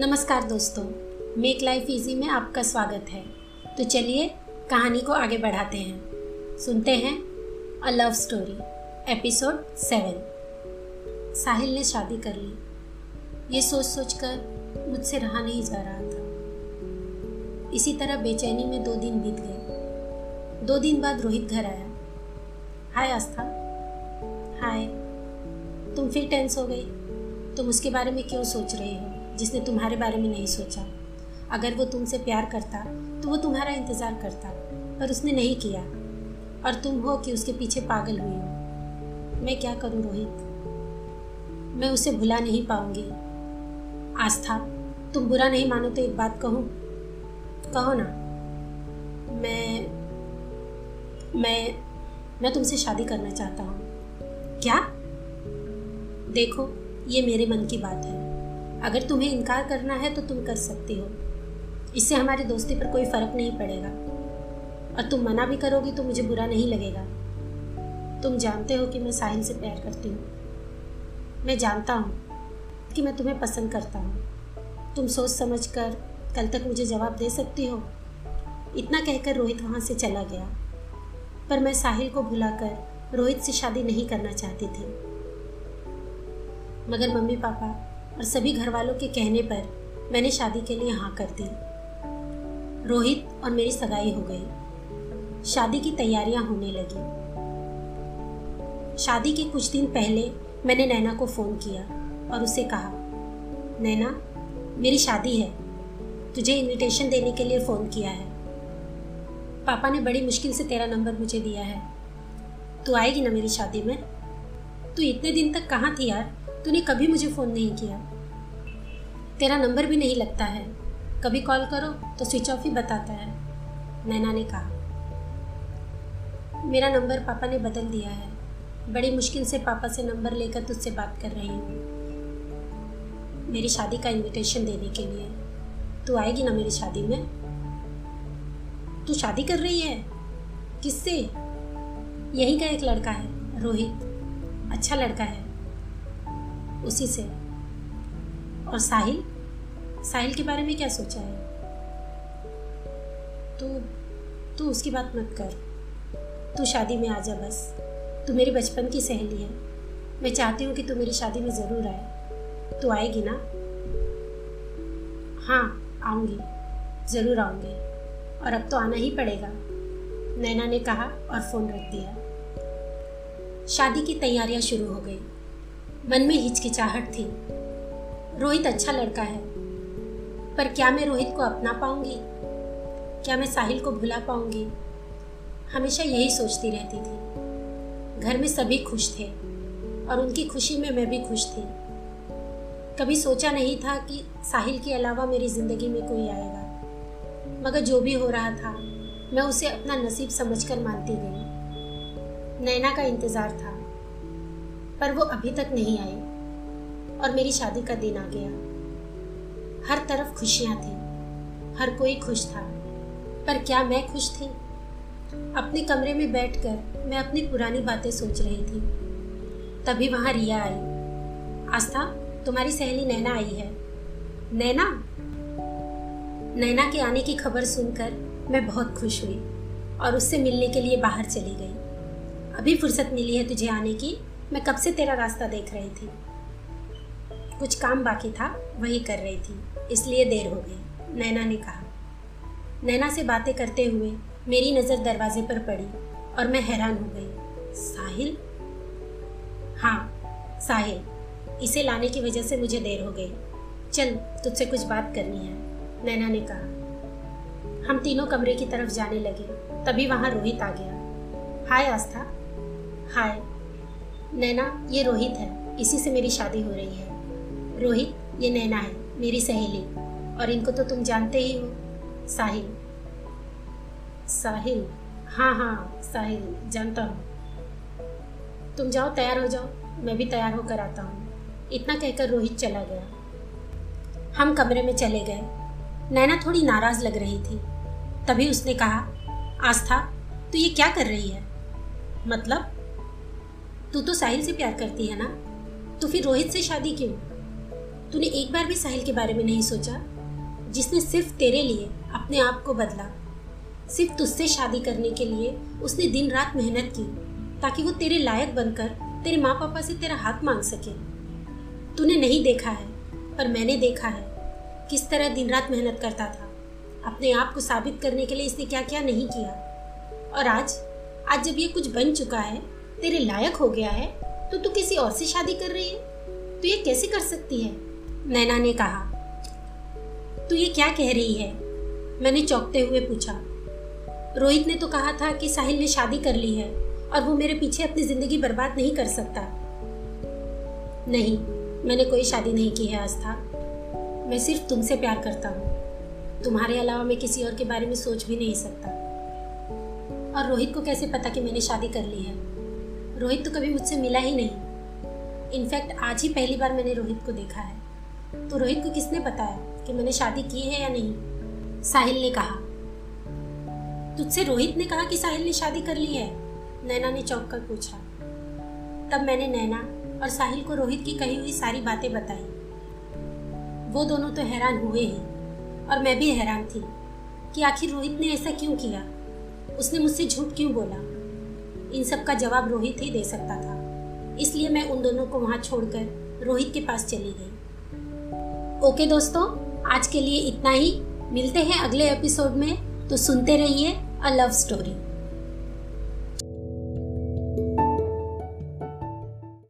नमस्कार दोस्तों, make life easy में आपका स्वागत है। तो चलिए कहानी को आगे बढ़ाते हैं। सुनते हैं a love story episode seven Sahil ने शादी कर ली। ये सोच सोच कर मुझसे रहा नहीं जा रहा था। इसी तरह बेचैनी में दो दिन बीत गए। दो दिन बाद रोहित घर आया। हाय आस्था। हाय। तुम फिर टेंस हो गई। तुम उसके बारे में क्यों सोच रही हो? जिसने तुम्हारे बारे में नहीं सोचा। अगर वो तुमसे प्यार करता तो वो तुम्हारा इंतज़ार करता, पर उसने नहीं किया। और तुम हो कि उसके पीछे पागल हुई हो। मैं क्या करूँ रोहित? मैं उसे भुला नहीं पाऊँगी। आस्था, तुम बुरा नहीं मानो तो एक बात कहूँ। कहो ना, मैं मैं मैं तुमसे शादी करना चाहता हूँ। क्या? देखो, ये मेरे मन की बात है। अगर तुम्हें इनकार करना है तो तुम कर सकती हो। इससे हमारी दोस्ती पर कोई फ़र्क नहीं पड़ेगा। और तुम मना भी करोगी तो मुझे बुरा नहीं लगेगा। तुम जानते हो कि मैं साहिल से प्यार करती हूँ। मैं जानता हूँ कि मैं तुम्हें पसंद करता हूँ। तुम सोच समझ कर कल तक मुझे जवाब दे सकती हो। इतना कहकर रोहित वहाँ से चला गया। पर मैं साहिल को भुलाकर रोहित से शादी नहीं करना चाहती थी। मगर मम्मी पापा और सभी घर वालों के कहने पर मैंने शादी के लिए हाँ कर दी। रोहित और मेरी सगाई हो गई। शादी की तैयारियाँ होने लगी। शादी के कुछ दिन पहले मैंने नैना को फ़ोन किया और उसे कहा, नैना, मेरी शादी है। तुझे इनविटेशन देने के लिए फ़ोन किया है। पापा ने बड़ी मुश्किल से तेरा नंबर मुझे दिया है। तू आएगी ना मेरी शादी में? तू इतने दिन तक कहाँ थी यार? तूने कभी मुझे फ़ोन नहीं किया। तेरा नंबर भी नहीं लगता है। कभी कॉल करो तो स्विच ऑफ़ ही बताता है, नैना ने कहा। मेरा नंबर पापा ने बदल दिया है। बड़ी मुश्किल से पापा से नंबर लेकर तुझसे बात कर रही हूँ। मेरी शादी का इनविटेशन देने के लिए। तू आएगी ना मेरी शादी में? तू शादी कर रही है? किससे? यही का एक लड़का है, रोहित। अच्छा लड़का है। उसी से। और साहिल? साहिल के बारे में क्या सोचा है? तू तू उसकी बात मत कर। तू शादी में आ जा बस। तू मेरी बचपन की सहेली है। मैं चाहती हूँ कि तू मेरी शादी में ज़रूर आए। तू आएगी ना? हाँ आऊँगी। ज़रूर आऊँगी। और अब तो आना ही पड़ेगा। नैना ने कहा और फ़ोन रख दिया। शादी की तैयारियाँ शुरू हो गई। मन में हिचकिचाहट थी। रोहित अच्छा लड़का है, पर क्या मैं रोहित को अपना पाऊँगी? क्या मैं साहिल को भुला पाऊँगी? हमेशा यही सोचती रहती थी। घर में सभी खुश थे और उनकी खुशी में मैं भी खुश थी। कभी सोचा नहीं था कि साहिल के अलावा मेरी ज़िंदगी में कोई आएगा। मगर जो भी हो रहा था, मैं उसे अपना नसीब समझकर मानती गई। नैना का इंतज़ार था। पर वो अभी तक नहीं आई। और मेरी शादी का दिन आ गया। हर तरफ़ खुशियाँ थी। हर कोई खुश था। पर क्या मैं खुश थी? अपने कमरे में बैठकर मैं अपनी पुरानी बातें सोच रही थी। तभी वहाँ रिया आई। आस्था, तुम्हारी सहेली नैना आई है। नैना? नैना के आने की खबर सुनकर मैं बहुत खुश हुई और उससे मिलने के लिए बाहर चली गई। अभी फुर्सत मिली है तुझे आने की? मैं कब से तेरा रास्ता देख रही थी? कुछ काम बाकी था, वही कर रही थी, इसलिए देर हो गई, नैना ने कहा। नैना से बातें करते हुए मेरी नज़र दरवाजे पर पड़ी और मैं हैरान हो गई। साहिल? हाँ साहिल, इसे लाने की वजह से मुझे देर हो गई। चल, तुझसे कुछ बात करनी है, नैना ने कहा। हम तीनों कमरे की तरफ़ जाने लगे, तभी वहाँ रोहित आ गया। हाय आस्था, हाय। नैना, ये रोहित है। इसी से मेरी शादी हो रही है। रोहित, ये नैना है, मेरी सहेली। और इनको तो तुम जानते ही हो। साहिल। साहिल? हाँ हाँ साहिल, जानता हूँ। तुम जाओ, तैयार हो जाओ। मैं भी तैयार होकर आता हूँ। इतना कहकर रोहित चला गया। हम कमरे में चले गए। नैना थोड़ी नाराज़ लग रही थी। तभी उसने कहा, आस्था, तू ये क्या कर रही है? मतलब तू तो साहिल से प्यार करती है ना? तो फिर रोहित से शादी क्यों? तूने एक बार भी साहिल के बारे में नहीं सोचा? जिसने सिर्फ़ तेरे लिए अपने आप को बदला। सिर्फ़ तुझसे शादी करने के लिए उसने दिन रात मेहनत की, ताकि वो तेरे लायक बनकर तेरे माँ पापा से तेरा हाथ मांग सके। तूने नहीं देखा है, पर मैंने देखा है किस तरह दिन रात मेहनत करता था। अपने आप को साबित करने के लिए इसने क्या क्या नहीं किया? और आज? आज जब ये कुछ बन चुका है तेरे लायक हो गया है तो तू किसी और से शादी कर रही है? तू ये कैसे कर सकती है? नैना ने कहा। तू ये क्या कह रही है? मैंने चौंकते हुए पूछा। रोहित ने तो कहा था कि साहिल ने शादी कर ली है और वो मेरे पीछे अपनी ज़िंदगी बर्बाद नहीं कर सकता। नहीं, मैंने कोई शादी नहीं की है, आस्था। मैं सिर्फ़ तुमसे प्यार करता हूँ। तुम्हारे अलावा मैं किसी और के बारे में सोच भी नहीं सकता। और रोहित को कैसे पता कि मैंने शादी कर ली है? रोहित तो कभी मुझसे मिला ही नहीं। इनफैक्ट आज ही पहली बार मैंने रोहित को देखा है। तो रोहित को किसने बताया कि मैंने शादी की है या नहीं? साहिल ने कहा। तुझसे रोहित ने कहा कि साहिल ने शादी कर ली है? नैना ने चौंक कर पूछा। तब मैंने नैना और साहिल को रोहित की कही हुई सारी बातें बताई। वो दोनों तो हैरान हुए ही और मैं भी हैरान थी कि आखिर रोहित ने ऐसा क्यों किया? उसने मुझसे झूठ क्यों बोला? इन सब का जवाब रोहित ही दे सकता था। इसलिए मैं उन दोनों को वहाँ छोड़कर रोहित के पास चली गई। ओके दोस्तों, आज के लिए इतना ही। मिलते हैं अगले एपिसोड में। तो सुनते रहिए अ लव स्टोरी